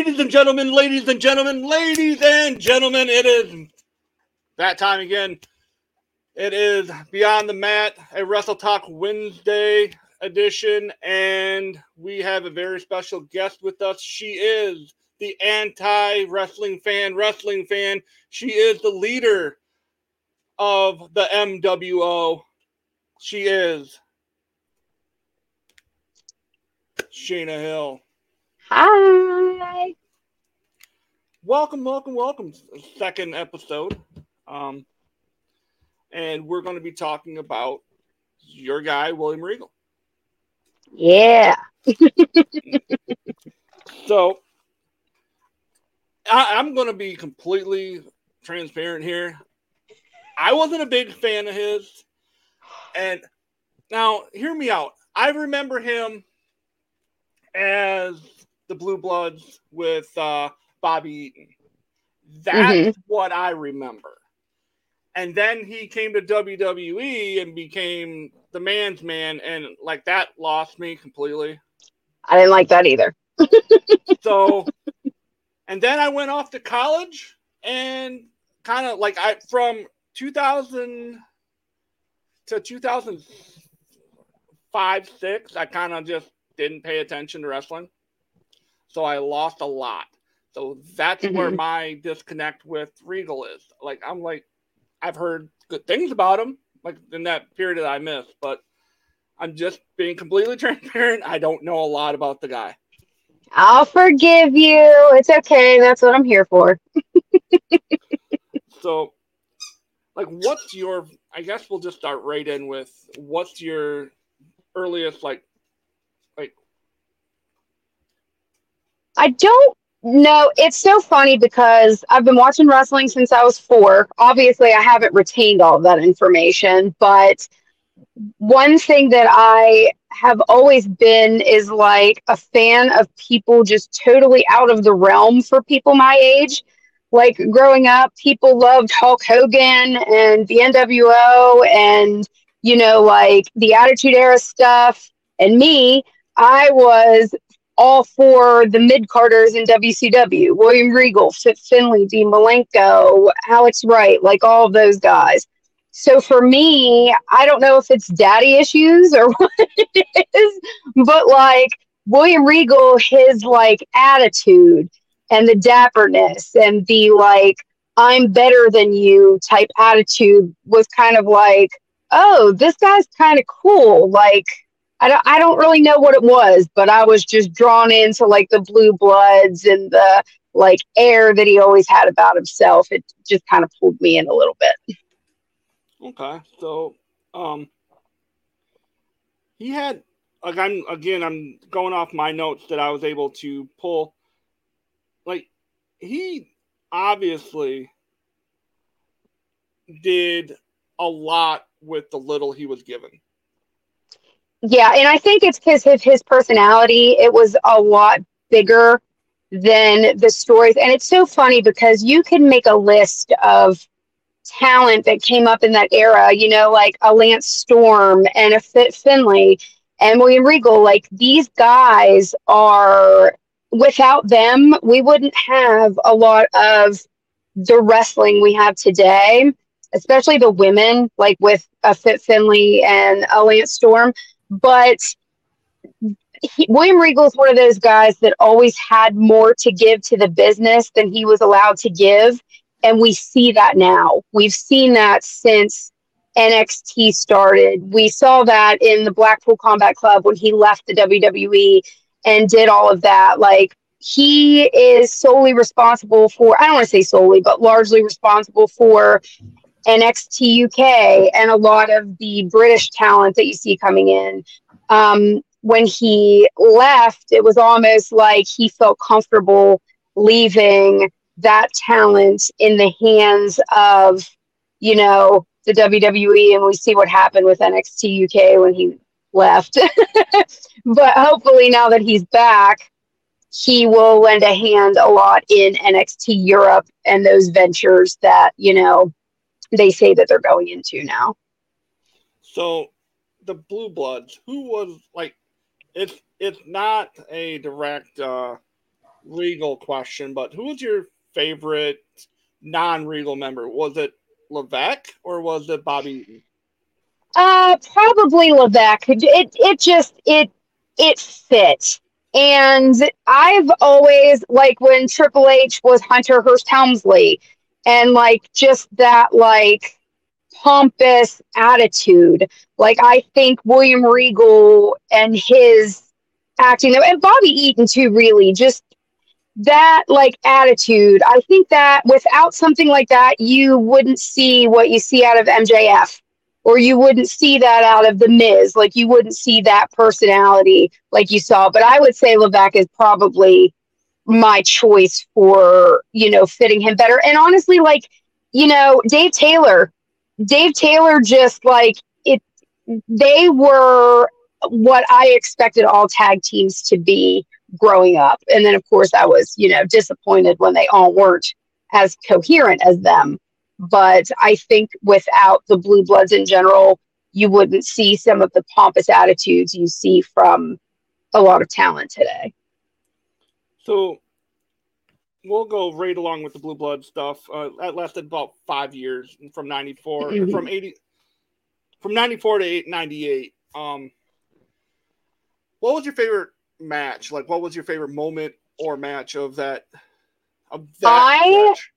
Ladies and gentlemen, ladies and gentlemen, ladies and gentlemen, it is that time again. It is Beyond the Matt, a Wrestletok Wednesday edition, and we have a very special guest with us. She is the anti wrestling fan, wrestling fan. She is the leader of the MWO. She is Shayna Hill. Hi. Welcome, welcome, welcome. Second episode. Um, and we're going to be talking about your guy, William Regal. Yeah. So I, I'm going to be completely transparent here. I wasn't a big fan of his. And now, hear me out. I remember him as the Blue Bloods with uh, Bobby Eaton. That's mm-hmm. what I remember. And then he came to WWE and became the man's man, and like that lost me completely. I didn't like that either. So, and then I went off to college and kind of like I from 2000 to 2005 six, I kind of just didn't pay attention to wrestling. So I lost a lot. So that's where Mhm. my disconnect with Regal is. Like I'm like, I've heard good things about him, like in that period that I missed, but I'm just being completely transparent. I don't know a lot about the guy. I'll forgive you. It's okay. That's what I'm here for. So, like, what's your? I guess we'll just start right in with what's your earliest like, like I don't know. It's so funny because I've been watching wrestling since I was four. Obviously, I haven't retained all that information, but one thing that I have always been is like a fan of people just totally out of the realm for people my age. Like growing up, people loved Hulk Hogan and the NWO and, you know, like the Attitude Era stuff. And me, I was all for the mid carders in WCW William Regal, Fit Finlay, Dean Malenko, Alex Wright, like all of those guys. So for me, I don't know if it's daddy issues or what it is, but like William Regal, his like attitude and the dapperness and the like, I'm better than you type attitude was kind of like, oh, this guy's kind of cool. Like, I don't, I don't really know what it was, but I was just drawn into like the blue bloods and the like air that he always had about himself. It just kind of pulled me in a little bit. okay. So, um, he had like I'm again I'm going off my notes that I was able to pull. Like he obviously did a lot with the little he was given. Yeah, and I think it's because of his personality. It was a lot bigger than the stories. And it's so funny because you can make a list of talent that came up in that era, you know, like a Lance Storm and a Fit Finlay and William Regal. Like these guys are, without them, we wouldn't have a lot of the wrestling we have today, especially the women, like with a Fit Finlay and a Lance Storm but he, William Regal is one of those guys that always had more to give to the business than he was allowed to give. And we see that now. We've seen that since NXT started. We saw that in the Blackpool Combat Club when he left the WWE and did all of that. Like, he is solely responsible for, I don't want to say solely, but largely responsible for NXT UK and a lot of the British talent that you see coming in. Um, when he left, it was almost like he felt comfortable leaving that talent in the hands of, you know, the WWE. And we see what happened with NXT UK when he left. but hopefully, now that he's back, he will lend a hand a lot in NXT Europe and those ventures that, you know, they say that they're going into now. So the Blue Bloods, who was like, it's it's not a direct uh, Regal question, but who was your favorite non-Regal member? Was it Levesque or was it Bobby Eaton? Uh, probably Levesque. It it just it it fit. And I've always like when Triple H was Hunter Hearst Helmsley and like just that like pompous attitude. Like I think William Regal and his acting and Bobby Eaton too really just that like attitude. I think that without something like that you wouldn't see what you see out of MJF or you wouldn't see that out of the Miz. Like you wouldn't see that personality like you saw. But I would say Levesque is probably my choice for you know fitting him better. And honestly, like you know, Dave Taylor, Dave Taylor just like it. They were what I expected all tag teams to be growing up, and then of course I was you know disappointed when they all weren't as coherent as them. But I think without the blue bloods in general, you wouldn't see some of the pompous attitudes you see from a lot of talent today. So we'll go right along with the blue blood stuff. Uh, that lasted about five years from 94, mm-hmm. from 80, from 94 to 98. Um, what was your favorite match? Like, what was your favorite moment or match of that? Of that I match?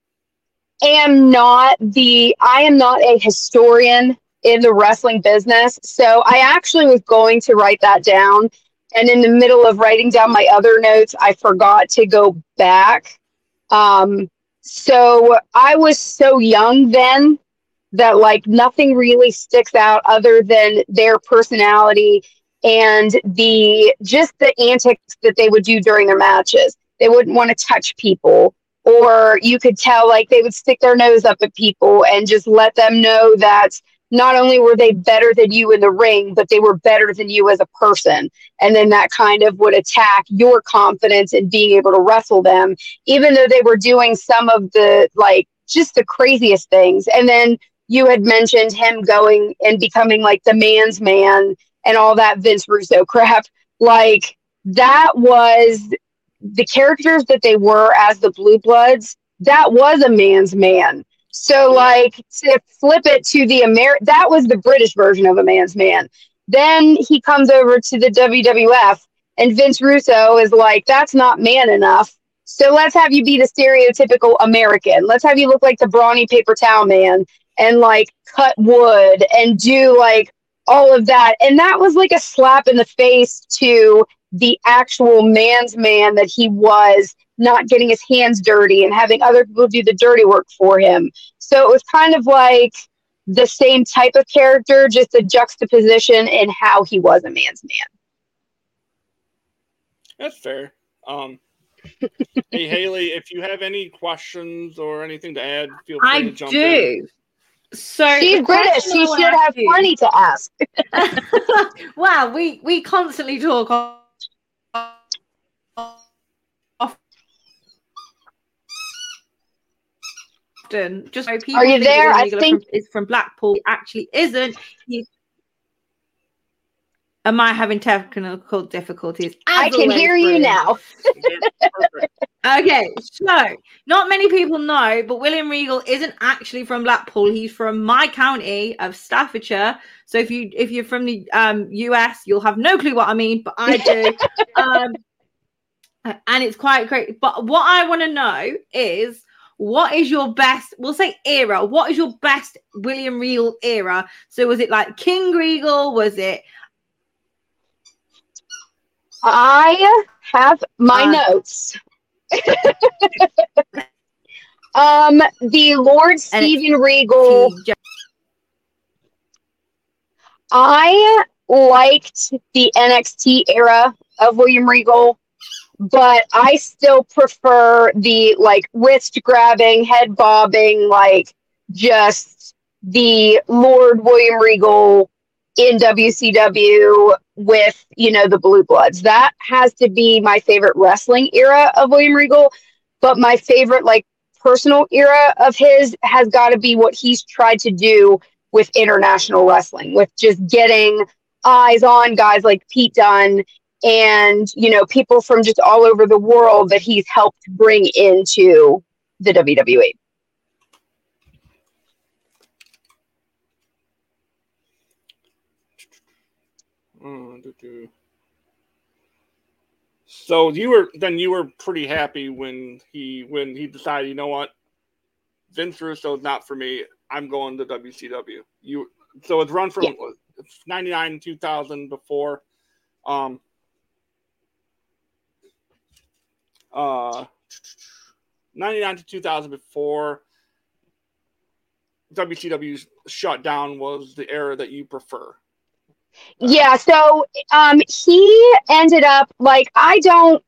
am not the I am not a historian in the wrestling business. So I actually was going to write that down. And in the middle of writing down my other notes, I forgot to go back. Um, so I was so young then that like nothing really sticks out other than their personality and the just the antics that they would do during their matches. They wouldn't want to touch people or you could tell like they would stick their nose up at people and just let them know that not only were they better than you in the ring, but they were better than you as a person. And then that kind of would attack your confidence in being able to wrestle them, even though they were doing some of the like just the craziest things. And then you had mentioned him going and becoming like the man's man and all that Vince Russo crap. Like that was the characters that they were as the Blue Bloods, that was a man's man. So, like, to flip it to the Amer, that was the British version of a man's man. Then he comes over to the WWF, and Vince Russo is like, that's not man enough. So let's have you be the stereotypical American. Let's have you look like the brawny paper towel man and like cut wood and do like all of that. And that was like a slap in the face to the actual man's man that he was, not getting his hands dirty and having other people do the dirty work for him. So it was kind of like the same type of character, just a juxtaposition in how he was a man's man. That's fair. Um, hey Haley, if you have any questions or anything to add, feel free I to jump do. in. So she's British. She should have plenty to ask. wow, we we constantly talk often. Just so people Are you there? I think from, is from Blackpool. Actually, isn't. He, Am I having technical difficulties? As I can hear you now. okay, so not many people know, but William Regal isn't actually from Blackpool. He's from my county of Staffordshire. So if you if you're from the um, US, you'll have no clue what I mean, but I do. um, and it's quite great. But what I want to know is what is your best we'll say era what is your best william regal era? So was it like king regal? Was it? I have my uh, notes. Um the lord steven regal. I liked the nxt era of william regal but I still prefer the like wrist grabbing, head bobbing, like just the Lord William Regal in WCW with, you know, the Blue Bloods. That has to be my favorite wrestling era of William Regal. But my favorite, like, personal era of his has got to be what he's tried to do with international wrestling, with just getting eyes on guys like Pete Dunne and you know people from just all over the world that he's helped bring into the WWE. Mm, so you were then you were pretty happy when he when he decided, you know what, Vince Russo is not for me. I'm going to WCW. You so it's run from yeah. 99 2000 before um uh 99 to 2000 before WCW shut down was the era that you prefer. Yeah, so um he ended up like I don't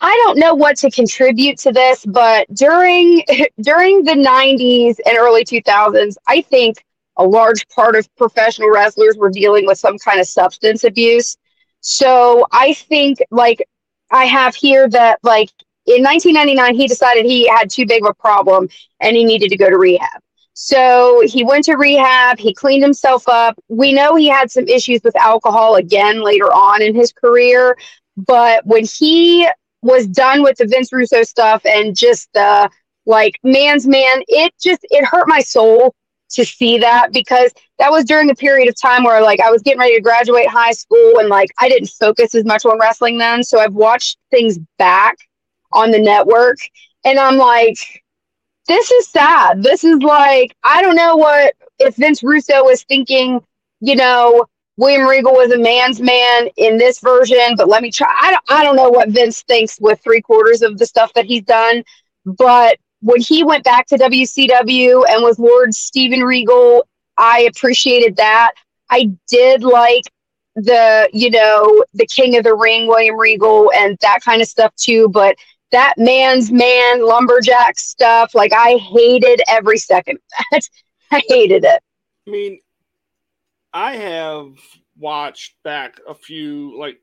I don't know what to contribute to this, but during during the 90s and early 2000s, I think a large part of professional wrestlers were dealing with some kind of substance abuse. So I think like I have here that like in 1999 he decided he had too big of a problem and he needed to go to rehab. So he went to rehab, he cleaned himself up. We know he had some issues with alcohol again later on in his career, but when he was done with the Vince Russo stuff and just the like man's man, it just it hurt my soul to see that because that was during a period of time where like I was getting ready to graduate high school and like I didn't focus as much on wrestling then. So I've watched things back on the network and I'm like, this is sad. This is like, I don't know what if Vince Russo was thinking, you know, William Regal was a man's man in this version, but let me try. I don't, I don't know what Vince thinks with three quarters of the stuff that he's done, but when he went back to WCW and was Lord Steven Regal, I appreciated that. I did like the, you know, the King of the Ring, William Regal, and that kind of stuff too. But that man's man lumberjack stuff, like I hated every second of that. I hated it. I mean, I have watched back a few, like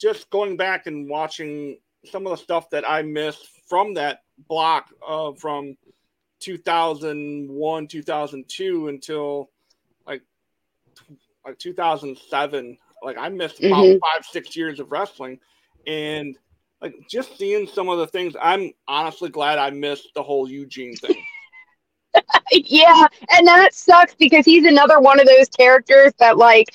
just going back and watching some of the stuff that I missed from that block uh, from 2001, 2002 until like like 2007. Like I missed about mm-hmm. five, six years of wrestling, and like just seeing some of the things. I'm honestly glad I missed the whole Eugene thing. yeah, and that sucks because he's another one of those characters that like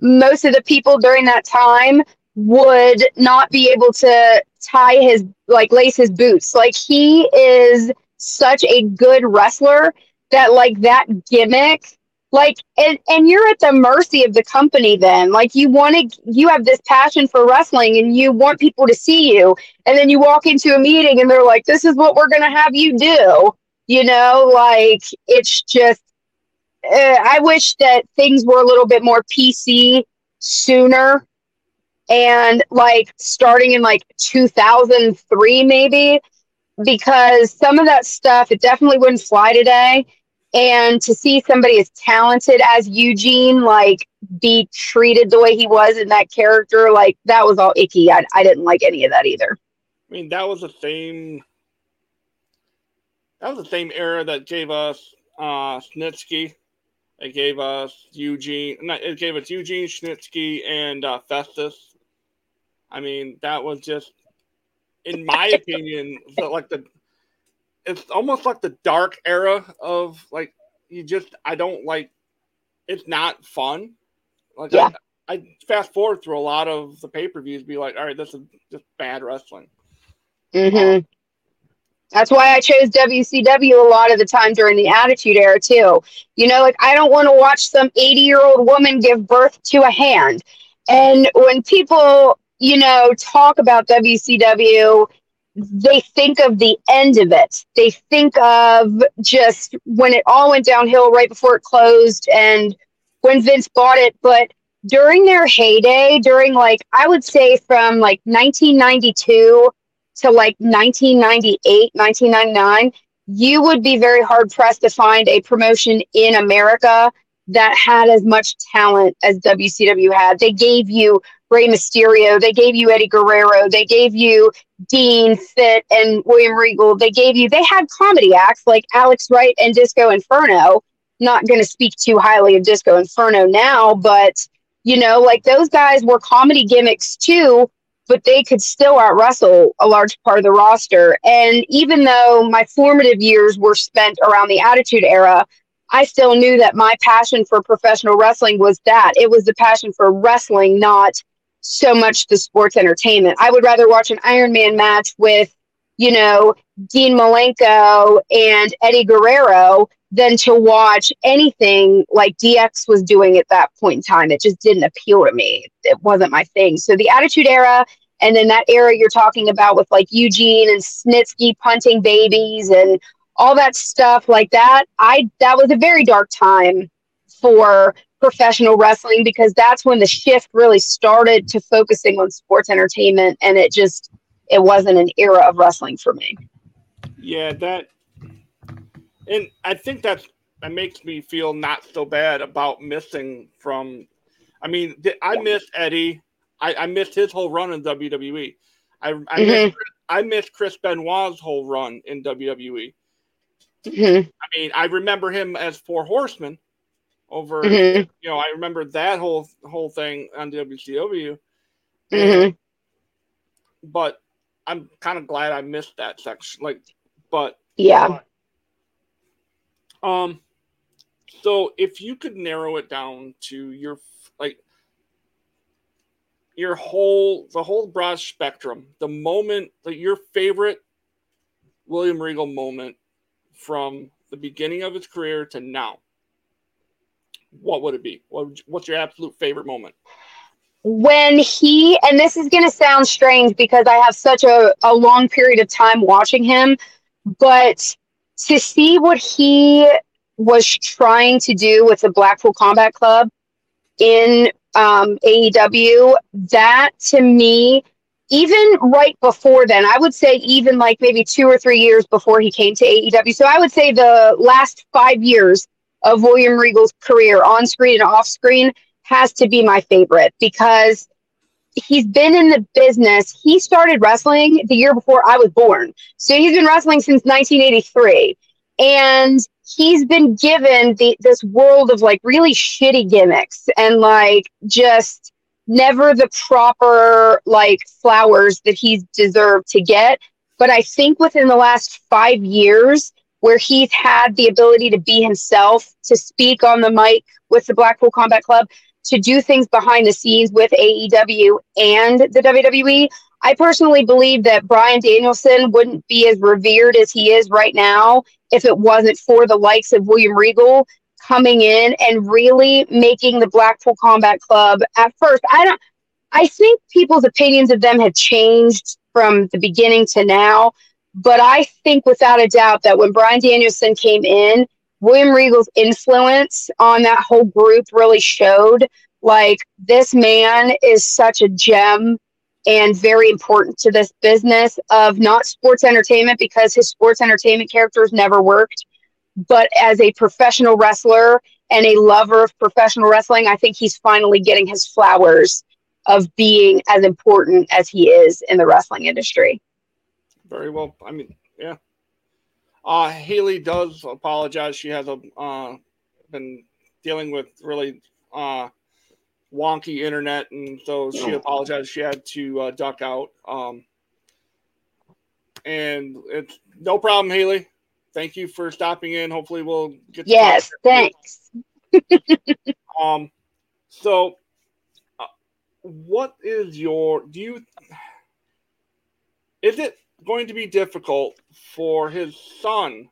most of the people during that time would not be able to tie his like lace his boots. Like he is such a good wrestler that like that gimmick like and, and you're at the mercy of the company then. Like you want to you have this passion for wrestling and you want people to see you. And then you walk into a meeting and they're like this is what we're going to have you do. You know like it's just uh, i wish that things were a little bit more pc sooner and like starting in like 2003 maybe because some of that stuff it definitely wouldn't fly today. And to see somebody as talented as Eugene like be treated the way he was in that character like that was all icky. I, I didn't like any of that either. I mean that was the same that was the same era that gave us uh Snitsky. It gave us Eugene it gave us Eugene Snitsky and uh, Festus I mean, that was just, in my opinion, like the, it's almost like the dark era of like you just I don't like. It's not fun. Like yeah. I, I fast forward through a lot of the pay per views, be like, all right, this is just bad wrestling. Mm-hmm. That's why I chose WCW a lot of the time during the Attitude Era too. You know, like I don't want to watch some 80 year old woman give birth to a hand. And when people you know, talk about WCW, they think of the end of it. They think of just when it all went downhill right before it closed and when Vince bought it. But during their heyday, during like, I would say from like 1992 to like 1998, 1999, you would be very hard pressed to find a promotion in America that had as much talent as WCW had. They gave you Rey Mysterio. They gave you Eddie Guerrero. They gave you Dean Fit and William Regal. They gave you, they had comedy acts like Alex Wright and Disco Inferno. Not going to speak too highly of Disco Inferno now, but You know, like those guys were comedy gimmicks too, but they could still out wrestle a large part of the roster. And even though my formative years were spent around the Attitude Era, I still knew that my passion for professional wrestling was that it was the passion for wrestling, not so much the sports entertainment. I would rather watch an Iron Man match with, you know, Dean Malenko and Eddie Guerrero than to watch anything like DX was doing at that point in time. It just didn't appeal to me. It wasn't my thing. So the Attitude Era and then that era you're talking about with like Eugene and Snitsky punting babies and all that stuff like that. I that was a very dark time for professional wrestling because that's when the shift really started to focusing on sports entertainment and it just it wasn't an era of wrestling for me. Yeah, that and I think that's that makes me feel not so bad about missing from I mean, I missed Eddie. I, I missed his whole run in WWE. I, I, mm-hmm. missed, I missed Chris Benoit's whole run in WWE. Mm-hmm. I mean, I remember him as Four Horsemen over. Mm-hmm. You know, I remember that whole whole thing on WCW. Mm-hmm. But I'm kind of glad I missed that section. Like, but yeah. Um. So, if you could narrow it down to your like your whole the whole broad spectrum, the moment that your favorite William Regal moment from the beginning of his career to now, what would it be? What, what's your absolute favorite moment? When he, and this is going to sound strange because I have such a, a long period of time watching him, but to see what he was trying to do with the Blackpool Combat Club in um, AEW, that to me even right before then, I would say even like maybe two or three years before he came to AEW. So I would say the last five years of William Regal's career on screen and off screen has to be my favorite because he's been in the business. He started wrestling the year before I was born. So he's been wrestling since 1983. And he's been given the, this world of like really shitty gimmicks and like just never the proper like flowers that he's deserved to get. But I think within the last five years, where he's had the ability to be himself, to speak on the mic with the Blackpool Combat Club, to do things behind the scenes with AEW and the WWE. I personally believe that Bryan Danielson wouldn't be as revered as he is right now if it wasn't for the likes of William Regal coming in and really making the Blackpool Combat Club at first. I don't I think people's opinions of them have changed from the beginning to now, but I think without a doubt that when Bryan Danielson came in, William Regal's influence on that whole group really showed like this man is such a gem and very important to this business of not sports entertainment because his sports entertainment characters never worked but as a professional wrestler and a lover of professional wrestling, I think he's finally getting his flowers of being as important as he is in the wrestling industry. Very well. I mean, yeah. Uh, Haley does apologize. She has a, uh, been dealing with really uh, wonky internet, and so she oh. apologized. She had to uh, duck out. Um, and it's no problem, Haley thank you for stopping in. Hopefully, we'll get. Yes, thanks. um, so, uh, what is your? Do you? Is it going to be difficult for his son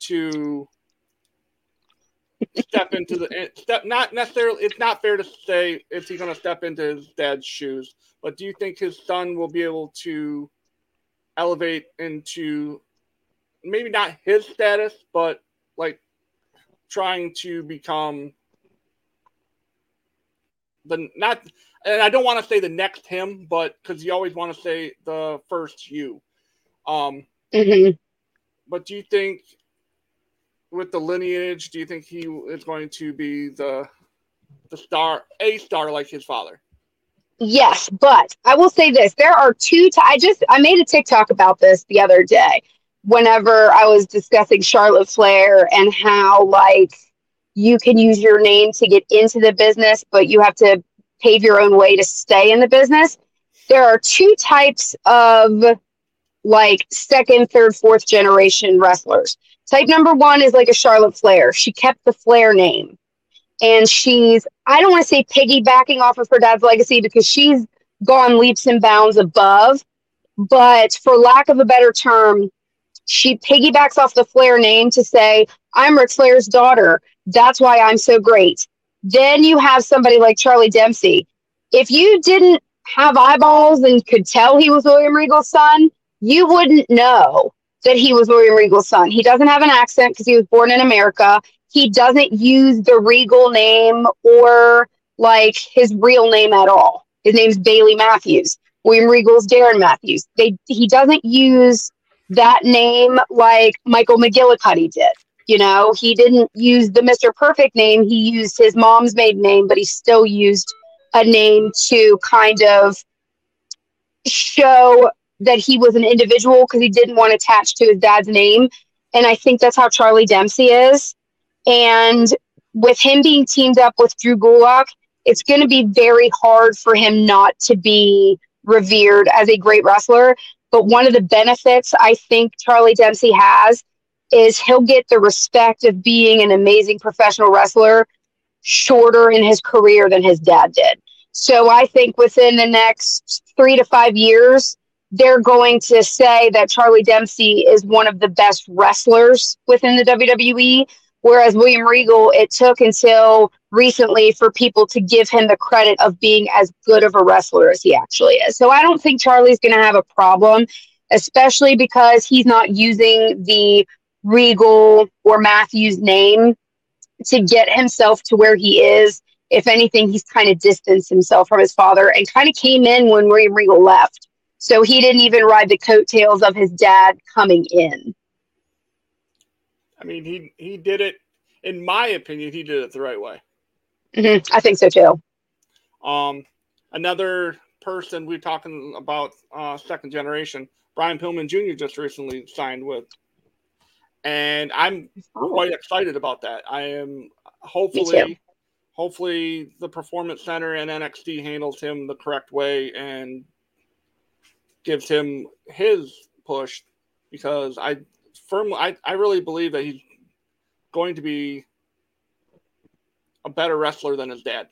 to step into the eh, step? Not necessarily. It's not fair to say is he going to step into his dad's shoes, but do you think his son will be able to elevate into maybe not his status, but like trying to become the not and I don't want to say the next him, but because you always want to say the first you. Um, mm-hmm. But do you think with the lineage, do you think he is going to be the the star, a star like his father? Yes, but I will say this: there are two. T- I I just I made a TikTok about this the other day, whenever I was discussing Charlotte Flair and how like you can use your name to get into the business, but you have to pave your own way to stay in the business. There are two types of like second, third, fourth generation wrestlers. Type number one is like a Charlotte Flair. She kept the Flair name. And she's, I don't want to say piggybacking off of her dad's legacy because she's gone leaps and bounds above. But for lack of a better term, she piggybacks off the Flair name to say, I'm Ric Flair's daughter. That's why I'm so great. Then you have somebody like Charlie Dempsey. If you didn't have eyeballs and could tell he was William Regal's son, you wouldn't know that he was William Regal's son. He doesn't have an accent because he was born in America. He doesn't use the Regal name or like his real name at all. His name's Bailey Matthews. William Regal's Darren Matthews. They he doesn't use that name like Michael McGillicuddy did. You know, he didn't use the Mr. Perfect name. He used his mom's maiden name, but he still used a name to kind of show that he was an individual because he didn't want to attach to his dad's name. And I think that's how Charlie Dempsey is. And with him being teamed up with Drew Gulak, it's going to be very hard for him not to be revered as a great wrestler. But one of the benefits I think Charlie Dempsey has is he'll get the respect of being an amazing professional wrestler shorter in his career than his dad did. So I think within the next three to five years, they're going to say that Charlie Dempsey is one of the best wrestlers within the WWE. Whereas William Regal, it took until recently for people to give him the credit of being as good of a wrestler as he actually is. So I don't think Charlie's going to have a problem, especially because he's not using the Regal or Matthews name to get himself to where he is. If anything, he's kind of distanced himself from his father and kind of came in when William Regal left. So he didn't even ride the coattails of his dad coming in. I mean, he he did it. In my opinion, he did it the right way. Mm-hmm. I think so too. Um, another person we're talking about, uh, second generation, Brian Pillman Jr. just recently signed with, and I'm oh. quite excited about that. I am hopefully, hopefully the Performance Center and NXT handles him the correct way and gives him his push because I firmly, I, I really believe that he's going to be a better wrestler than his dad.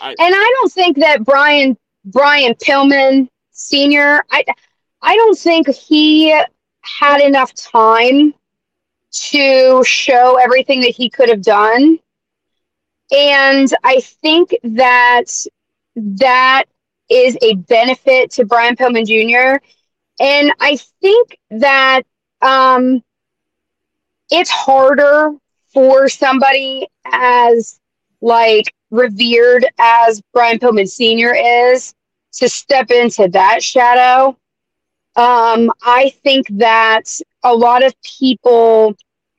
I, and I don't think that Brian Brian Pillman Senior, I I don't think he had enough time to show everything that he could have done. And I think that that is a benefit to Brian Pillman Jr. And I think that um, it's harder for somebody as like revered as Brian Pillman Sr. is to step into that shadow. Um, I think that a lot of people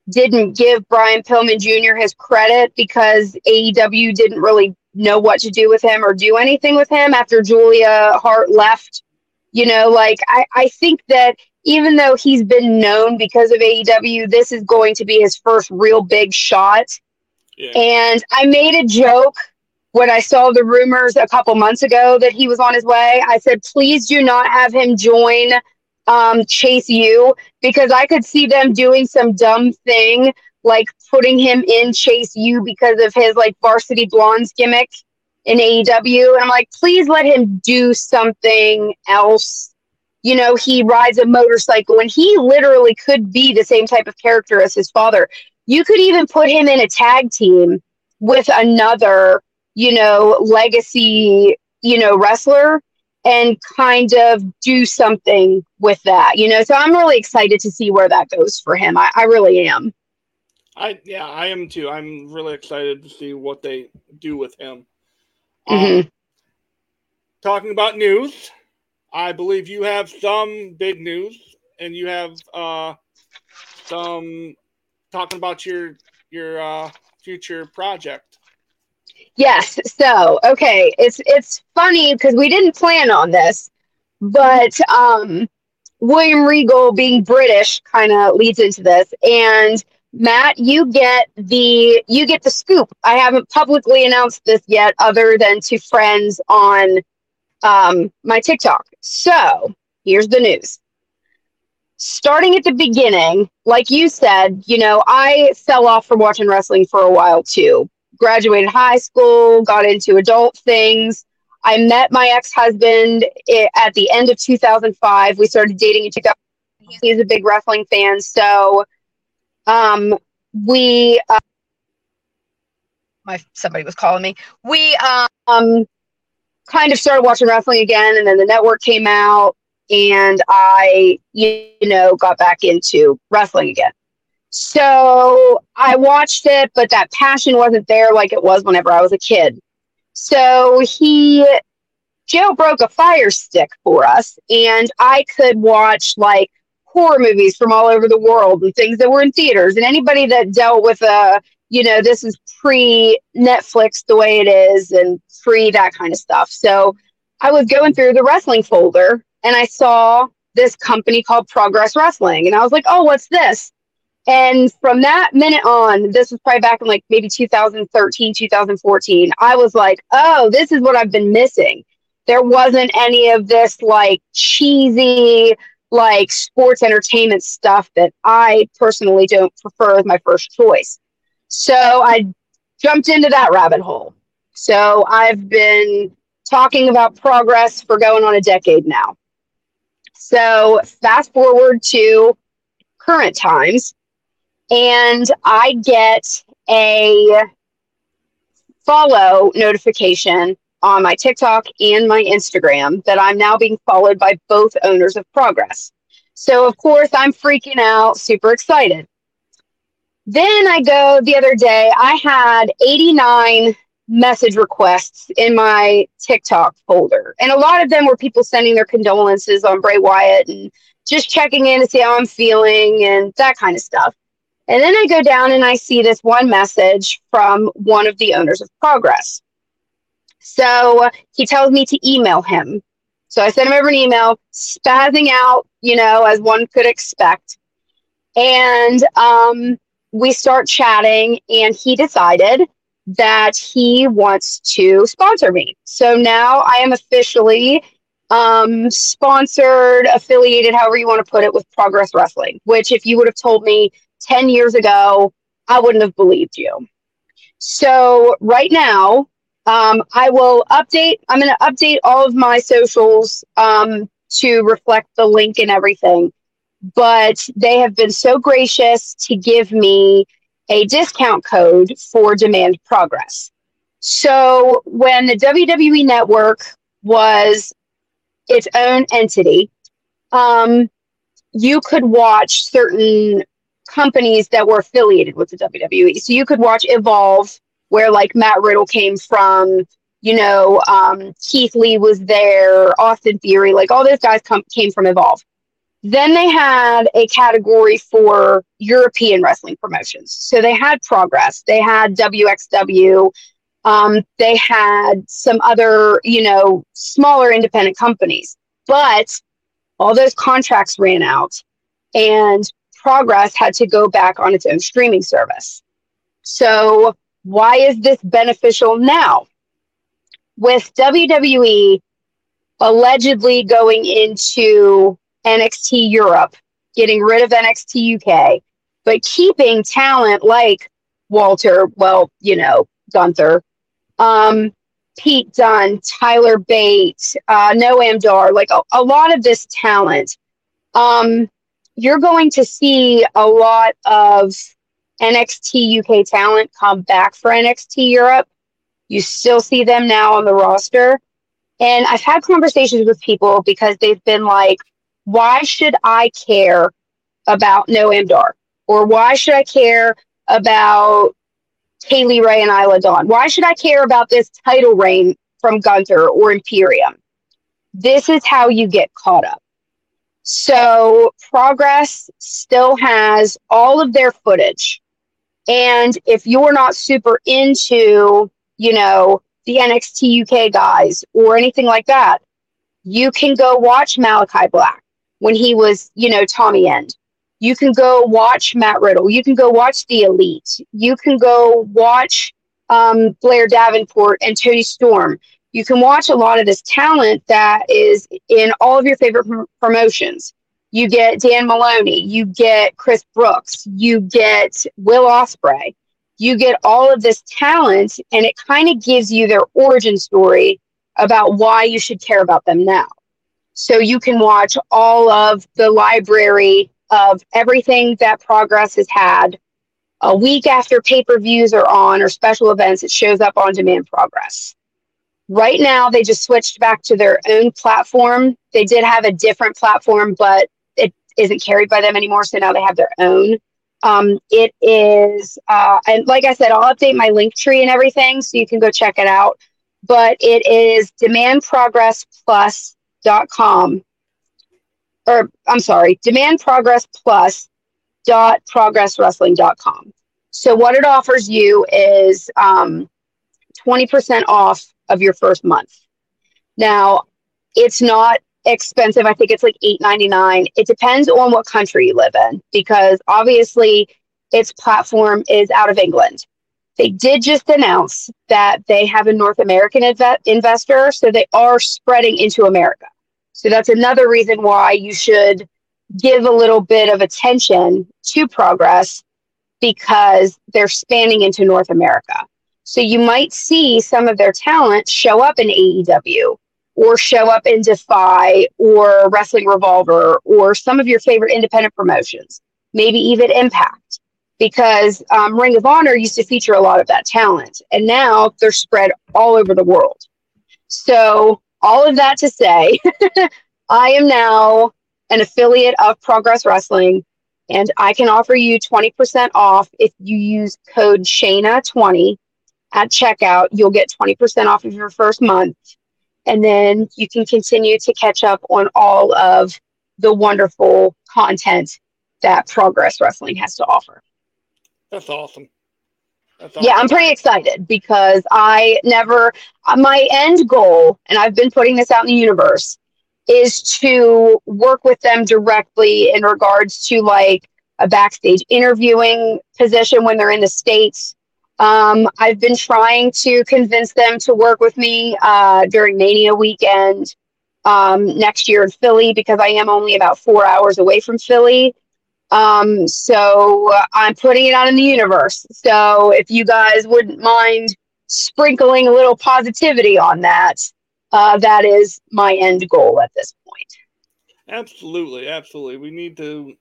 didn't give Brian Pillman Jr. his credit because AEW didn't really know what to do with him or do anything with him after Julia Hart left. You know, like I, I think that even though he's been known because of AEW, this is going to be his first real big shot. And I made a joke when I saw the rumors a couple months ago that he was on his way. I said, please do not have him join um, Chase U because I could see them doing some dumb thing like putting him in Chase U because of his like varsity blonds gimmick in AEW. And I'm like, please let him do something else. You know, he rides a motorcycle and he literally could be the same type of character as his father. You could even put him in a tag team with another, you know, legacy, you know, wrestler and kind of do something with that, you know. So I'm really excited to see where that goes for him. I, I really am. I yeah, I am too. I'm really excited to see what they do with him. Mm-hmm. Um, talking about news, I believe you have some big news, and you have uh, some talking about your your uh, future project. Yes. So okay, it's it's funny because we didn't plan on this, but um, William Regal being British kind of leads into this, and Matt, you get the you get the scoop. I haven't publicly announced this yet, other than to friends on um, my TikTok. So here's the news. Starting at the beginning, like you said, you know, I fell off from watching wrestling for a while too. Graduated high school, got into adult things. I met my ex husband at the end of 2005. We started dating in 2000. He's a big wrestling fan. So um, we, uh, my somebody was calling me. We um, kind of started watching wrestling again, and then the network came out, and I, you know, got back into wrestling again. So I watched it, but that passion wasn't there like it was whenever I was a kid. So he Joe jailbroke a fire stick for us, and I could watch like horror movies from all over the world and things that were in theaters. And anybody that dealt with a, you know, this is pre Netflix the way it is and pre that kind of stuff. So I was going through the wrestling folder and I saw this company called Progress Wrestling. And I was like, oh, what's this? And from that minute on, this was probably back in like maybe 2013, 2014, I was like, oh, this is what I've been missing. There wasn't any of this like cheesy, like sports entertainment stuff that I personally don't prefer as my first choice. So I jumped into that rabbit hole. So I've been talking about progress for going on a decade now. So fast forward to current times, and I get a follow notification on my TikTok and my Instagram that I'm now being followed by both owners of Progress. So, of course, I'm freaking out, super excited. Then I go the other day, I had 89 message requests in my TikTok folder. And a lot of them were people sending their condolences on Bray Wyatt and just checking in to see how I'm feeling and that kind of stuff. And then I go down and I see this one message from one of the owners of Progress. So he tells me to email him. So I sent him over an email, spazzing out, you know, as one could expect. And um, we start chatting, and he decided that he wants to sponsor me. So now I am officially um, sponsored, affiliated, however you want to put it, with Progress Wrestling, which if you would have told me 10 years ago, I wouldn't have believed you. So right now, um, I will update. I'm going to update all of my socials um, to reflect the link and everything. But they have been so gracious to give me a discount code for Demand Progress. So when the WWE Network was its own entity, um, you could watch certain companies that were affiliated with the WWE. So you could watch Evolve where like Matt Riddle came from, you know, um, Keith Lee was there, Austin Theory, like all those guys come, came from Evolve. Then they had a category for European wrestling promotions. So they had Progress, they had WXW, um, they had some other, you know, smaller independent companies. But all those contracts ran out and Progress had to go back on its own streaming service. So why is this beneficial now? With WWE allegedly going into NXT Europe, getting rid of NXT UK, but keeping talent like Walter, well, you know, Gunther, um, Pete Dunne, Tyler Bate, uh, Noam Dar, like a, a lot of this talent. Um, you're going to see a lot of NXT UK talent come back for NXT Europe. You still see them now on the roster. And I've had conversations with people because they've been like, why should I care about Noam Dar? Or why should I care about Kay Lee Ray and Isla Dawn? Why should I care about this title reign from Gunther or Imperium? This is how you get caught up. So Progress still has all of their footage and if you're not super into, you know, the NXT UK guys or anything like that, you can go watch Malakai Black when he was, you know, Tommy End. You can go watch Matt Riddle. You can go watch The Elite. You can go watch um, Blair Davenport and Toni Storm. You can watch a lot of this talent that is in all of your favorite pr- promotions. You get Dan Moloney, you get Chris Brooks, you get Will Ospreay, you get all of this talent, and it kind of gives you their origin story about why you should care about them now. So you can watch all of the library of everything that Progress has had. A week after pay per views are on or special events, it shows up on demand Progress. Right now, they just switched back to their own platform. They did have a different platform, but it isn't carried by them anymore. So now they have their own. Um, it is, uh, and like I said, I'll update my link tree and everything so you can go check it out. But it is demandprogressplus.com. Or I'm sorry, demandprogressplus dot progresswrestling.com. So what it offers you is um, 20% off of your first month. Now, it's not expensive. I think it's like $8.99. It depends on what country you live in because obviously its platform is out of England. They did just announce that they have a North American inv- investor, so they are spreading into America. So that's another reason why you should give a little bit of attention to progress because they're spanning into North America. So you might see some of their talent show up in AEW or show up in Defy or Wrestling Revolver or some of your favorite independent promotions, maybe even Impact, because um, Ring of Honor used to feature a lot of that talent, and now they're spread all over the world. So, all of that to say, I am now an affiliate of Progress Wrestling, and I can offer you 20% off if you use code Shayna20 at checkout. You'll get 20% off of your first month and then you can continue to catch up on all of the wonderful content that Progress Wrestling has to offer. That's awesome. That's awesome. Yeah, I'm pretty excited because I never, my end goal, and I've been putting this out in the universe, is to work with them directly in regards to like a backstage interviewing position when they're in the States um, I've been trying to convince them to work with me uh, during Mania weekend um, next year in Philly because I am only about four hours away from Philly. Um, so uh, I'm putting it out in the universe. So if you guys wouldn't mind sprinkling a little positivity on that, uh, that is my end goal at this point. Absolutely, absolutely. We need to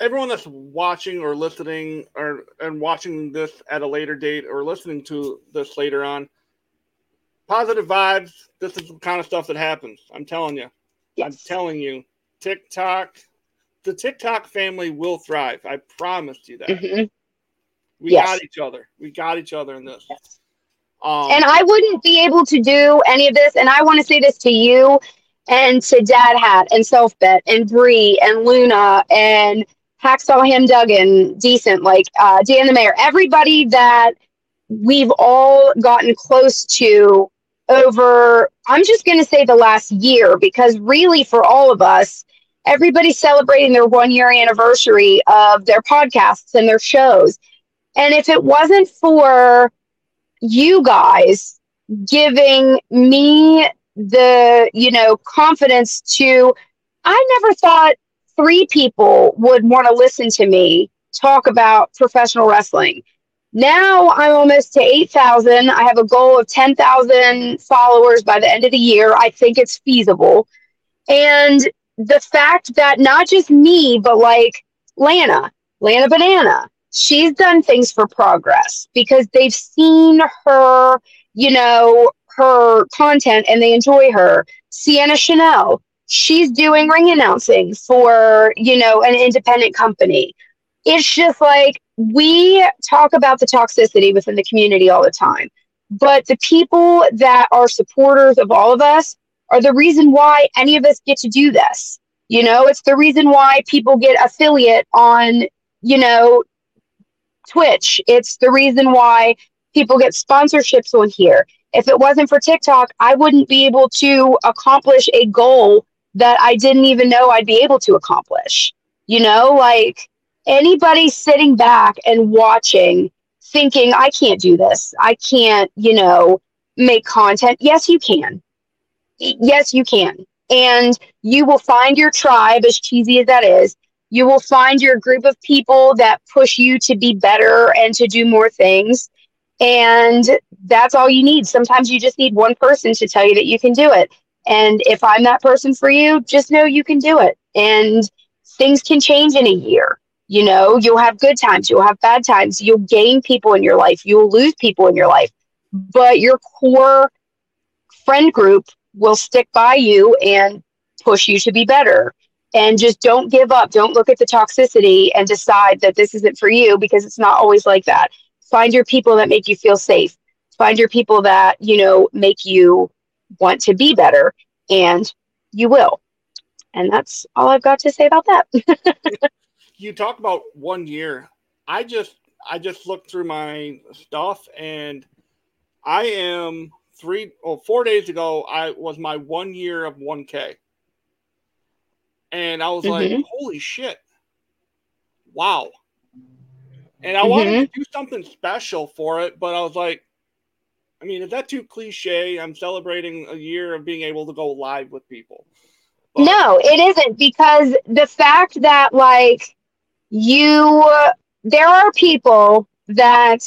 everyone that's watching or listening or and watching this at a later date or listening to this later on, positive vibes. This is the kind of stuff that happens. I'm telling you. Yes. I'm telling you. TikTok, the TikTok family will thrive. I promised you that. Mm-hmm. We yes. got each other. We got each other in this. Yes. Um, and I wouldn't be able to do any of this. And I want to say this to you and to Dad Hat and Self Bet and Bree and Luna and Hacksaw Him Duggan, decent, like uh, Dan the Mayor, everybody that we've all gotten close to over, I'm just going to say the last year, because really for all of us, everybody's celebrating their one year anniversary of their podcasts and their shows. And if it wasn't for you guys giving me the, you know, confidence to, I never thought three people would want to listen to me talk about professional wrestling. Now I'm almost to 8,000. I have a goal of 10,000 followers by the end of the year. I think it's feasible. And the fact that not just me, but like Lana, Lana Banana, she's done things for progress because they've seen her, you know, her content and they enjoy her. Sienna Chanel, she's doing ring announcing for, you know, an independent company. It's just like we talk about the toxicity within the community all the time. But the people that are supporters of all of us are the reason why any of us get to do this. You know, it's the reason why people get affiliate on, you know, Twitch. It's the reason why people get sponsorships on here. If it wasn't for TikTok, I wouldn't be able to accomplish a goal that I didn't even know I'd be able to accomplish. You know, like anybody sitting back and watching, thinking, I can't do this. I can't, you know, make content. Yes, you can. Yes, you can. And you will find your tribe, as cheesy as that is. You will find your group of people that push you to be better and to do more things. And that's all you need. Sometimes you just need one person to tell you that you can do it. And if I'm that person for you, just know you can do it. And things can change in a year. You know, you'll have good times, you'll have bad times, you'll gain people in your life, you'll lose people in your life. But your core friend group will stick by you and push you to be better. And just don't give up. Don't look at the toxicity and decide that this isn't for you because it's not always like that. Find your people that make you feel safe. Find your people that, you know, make you want to be better and you will. And that's all I've got to say about that. you talk about one year. I just I just looked through my stuff and I am three or four days ago I was my one year of 1K. And I was mm-hmm. like, holy shit. Wow. And I mm-hmm. wanted to do something special for it, but I was like, I mean, is that too cliche? I'm celebrating a year of being able to go live with people. But- no, it isn't because the fact that like you, there are people that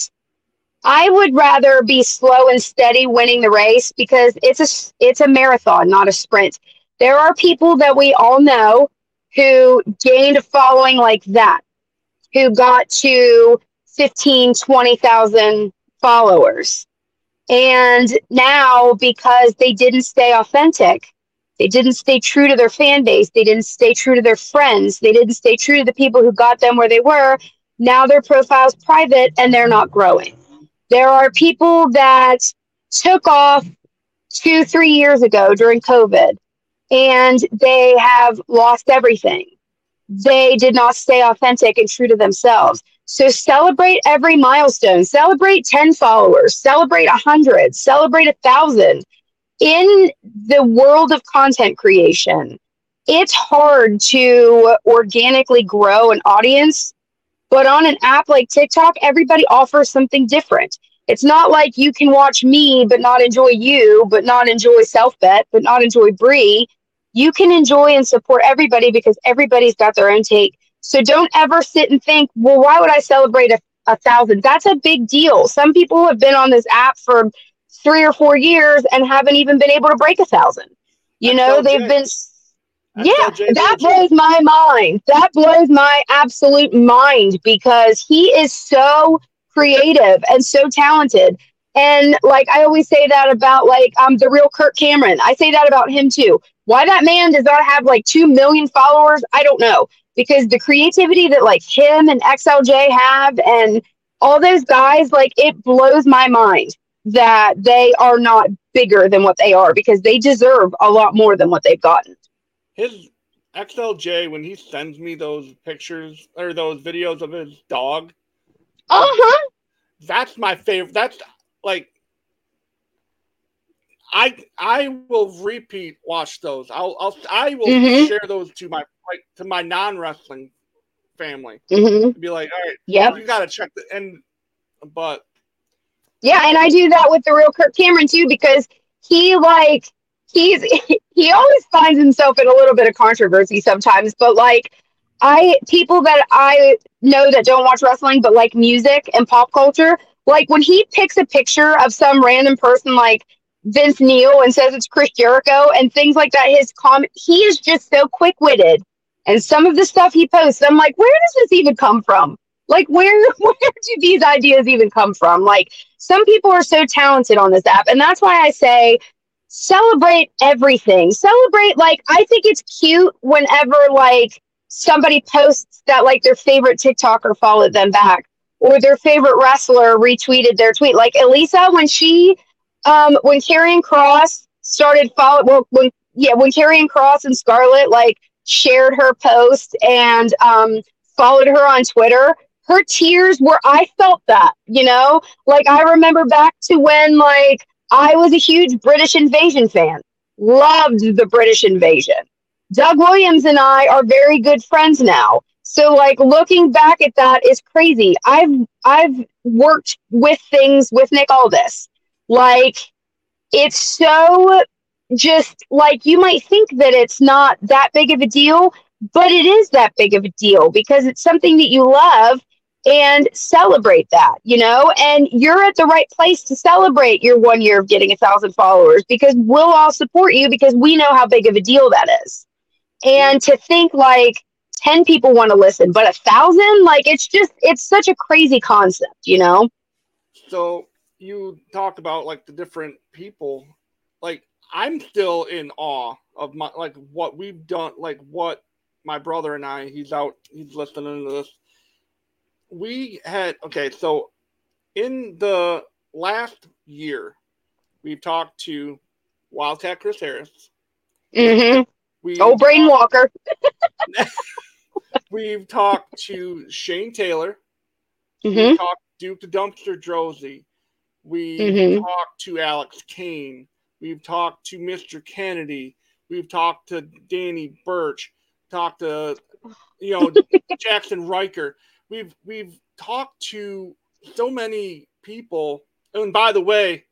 I would rather be slow and steady winning the race because it's a it's a marathon, not a sprint. There are people that we all know who gained a following like that, who got to 15, 20,000 followers and now, because they didn't stay authentic, they didn't stay true to their fan base, they didn't stay true to their friends, they didn't stay true to the people who got them where they were. Now their profile's private and they're not growing. There are people that took off two, three years ago during COVID and they have lost everything. They did not stay authentic and true to themselves. So celebrate every milestone. Celebrate 10 followers. Celebrate 100. Celebrate a 1,000. In the world of content creation, it's hard to organically grow an audience. But on an app like TikTok, everybody offers something different. It's not like you can watch me, but not enjoy you, but not enjoy Self Bet, but not enjoy Brie. You can enjoy and support everybody because everybody's got their own take so don't ever sit and think, well, why would I celebrate a, a thousand? That's a big deal. Some people have been on this app for three or four years and haven't even been able to break a thousand. You know, they've been. That's yeah, that blows my mind. That blows my absolute mind because he is so creative and so talented. And like I always say that about like um the real Kirk Cameron. I say that about him too. Why that man does not have like two million followers, I don't know because the creativity that like him and XLJ have and all those guys, like it blows my mind that they are not bigger than what they are because they deserve a lot more than what they've gotten. His XLJ, when he sends me those pictures or those videos of his dog, uh huh, that's my favorite. That's like I I will repeat watch those. I'll, I'll I will mm-hmm. share those to my like to my non wrestling family. Mm-hmm. Be like, all right, yeah, you got to check the and but yeah, and I do that with the real Kirk Cameron too because he like he's he always finds himself in a little bit of controversy sometimes, but like I people that I know that don't watch wrestling but like music and pop culture, like when he picks a picture of some random person like Vince Neil and says it's Chris Jericho and things like that, his comment he is just so quick witted and some of the stuff he posts, I'm like, where does this even come from? Like, where where do these ideas even come from? Like, some people are so talented on this app, and that's why I say celebrate everything. Celebrate like I think it's cute whenever like somebody posts that like their favorite TikToker followed them back or their favorite wrestler retweeted their tweet. Like Elisa when she um when Karrion Kross started follow well when yeah when Karrion Kross and Scarlett like shared her post and um, followed her on Twitter, her tears were, I felt that, you know, like I remember back to when like I was a huge British invasion fan, loved the British invasion. Doug Williams and I are very good friends now. So like looking back at that is crazy. I've I've worked with things with Nick Aldis. Like it's so just like you might think that it's not that big of a deal, but it is that big of a deal because it's something that you love and celebrate that, you know, and you're at the right place to celebrate your one year of getting a thousand followers because we'll all support you because we know how big of a deal that is. And to think like 10 people want to listen, but a thousand, like it's just, it's such a crazy concept, you know? So you talked about like the different people. Like I'm still in awe of my, like what we've done, like what my brother and I, he's out, he's listening to this we had okay, so in the last year, we've talked to Wildcat Chris Harris. Mm-hmm. We oh, Brain Walker. we've talked to Shane Taylor. Mm-hmm. We've talked Duke the Dumpster Droese. We mm-hmm. talked to Alex Kane. We've talked to Mr. Kennedy. We've talked to Danny Burch. Talked to you know Jackson Ryker we've we've talked to so many people. And by the way,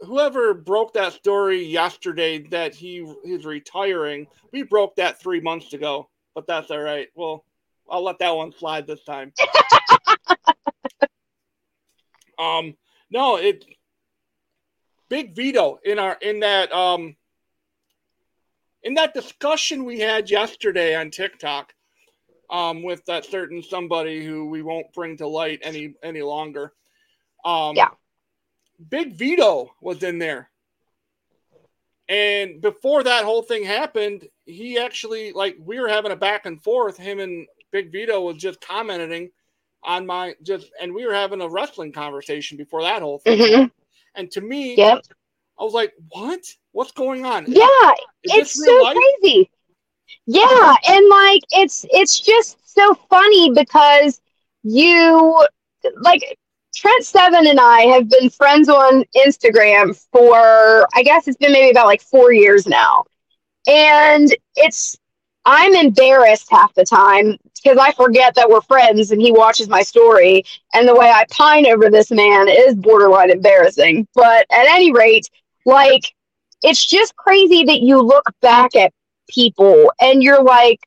whoever broke that story yesterday that he is retiring, we broke that three months ago. But that's all right. Well, I'll let that one slide this time. um, no, it Big Vito in our in that um in that discussion we had yesterday on TikTok um, with that certain somebody who we won't bring to light any any longer. Um, yeah. Big Vito was in there. And before that whole thing happened, he actually like we were having a back and forth. Him and Big Vito was just commenting on my just, and we were having a wrestling conversation before that whole thing. Mm-hmm. And to me, yep. I was like, "What? What's going on?" Yeah, it's so life? crazy. Yeah, and like it's it's just so funny because you like Trent Seven and I have been friends on Instagram for I guess it's been maybe about like four years now. And it's I'm embarrassed half the time because I forget that we're friends and he watches my story. And the way I pine over this man is borderline embarrassing. But at any rate, like, it's just crazy that you look back at people. And you're like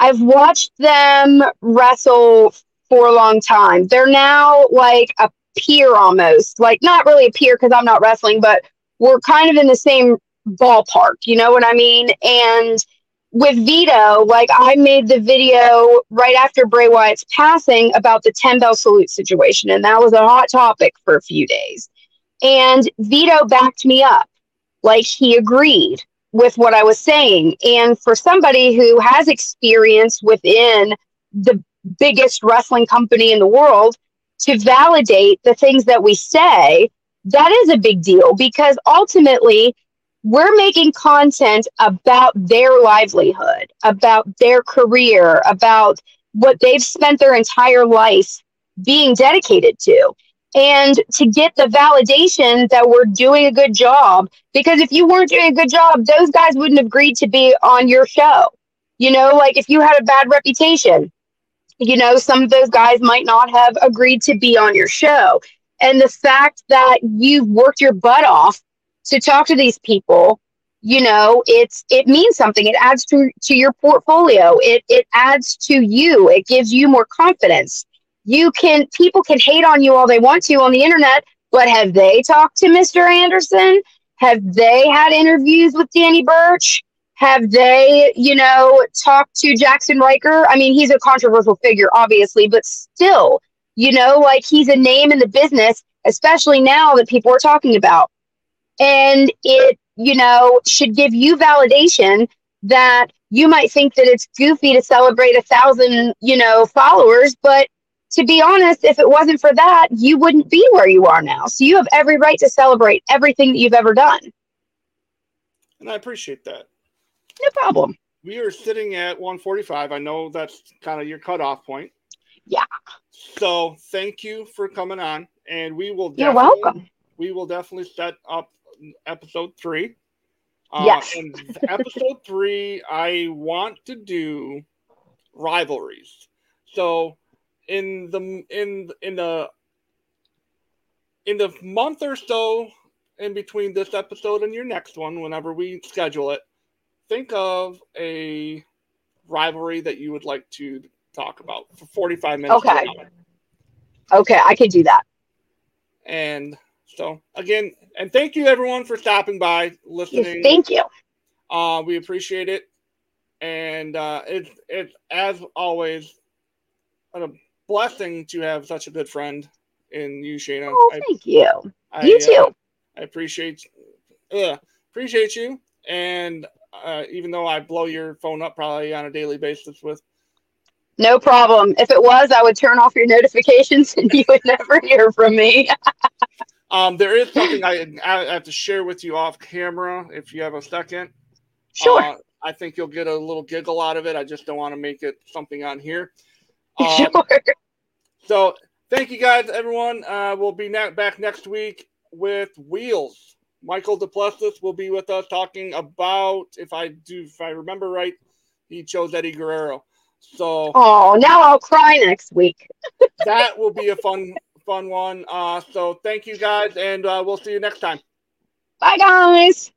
i've watched them wrestle for a long time. They're now like a peer almost. Like not really a peer because i'm not wrestling but we're kind of in the same ballpark you know what i mean? And with Vito, like I made the video right after Bray Wyatt's passing about the 10 bell salute situation, and that was a hot topic for a few days. And Vito backed me up. Like he agreed with what I was saying. And for somebody who has experience within the biggest wrestling company in the world to validate the things that we say, that is a big deal because ultimately we're making content about their livelihood, about their career, about what they've spent their entire life being dedicated to and to get the validation that we're doing a good job. Because if you weren't doing a good job, those guys wouldn't have agreed to be on your show. You know, like if you had a bad reputation, you know, some of those guys might not have agreed to be on your show. And the fact that you've worked your butt off to talk to these people, you know, it's it means something. It adds to to your portfolio. It it adds to you. It gives you more confidence you can people can hate on you all they want to on the internet, but have they talked to Mr. Anderson? Have they had interviews with Danny Burch? Have they, you know, talked to Jackson Ryker? I mean, he's a controversial figure, obviously, but still, you know, like he's a name in the business, especially now that people are talking about. And it, you know, should give you validation that you might think that it's goofy to celebrate a thousand, you know, followers, but to be honest, if it wasn't for that, you wouldn't be where you are now. So you have every right to celebrate everything that you've ever done. And I appreciate that. No problem. We are sitting at 145. I know that's kind of your cutoff point. Yeah. So thank you for coming on. And we will You're welcome. We will definitely set up episode three. Uh, Yes. Episode three, I want to do rivalries. So in the in in the in the month or so in between this episode and your next one, whenever we schedule it, think of a rivalry that you would like to talk about for 45 minutes. Okay. Okay, I can do that. And so again, and thank you everyone for stopping by, listening. Thank you. Uh, we appreciate it, and uh, it's it's as always a blessing to have such a good friend in you, Shana. Oh, I, thank you. I, You uh, too. I appreciate uh, appreciate you, and uh, even though I blow your phone up probably on a daily basis with No problem. If it was, I would turn off your notifications and you would never hear from me. um, there is something I, I have to share with you off camera if you have a second. Sure. Uh, I think you'll get a little giggle out of it. I just don't want to make it something on here. Um, sure. So thank you guys, everyone. Uh, we'll be ne- back next week with Wheels. Michael Duplessis will be with us talking about, if I do, if I remember right, he chose Eddie Guerrero. So Oh, now I'll cry next week. that will be a fun, fun one. Uh, so thank you guys, and uh, we'll see you next time. Bye, guys.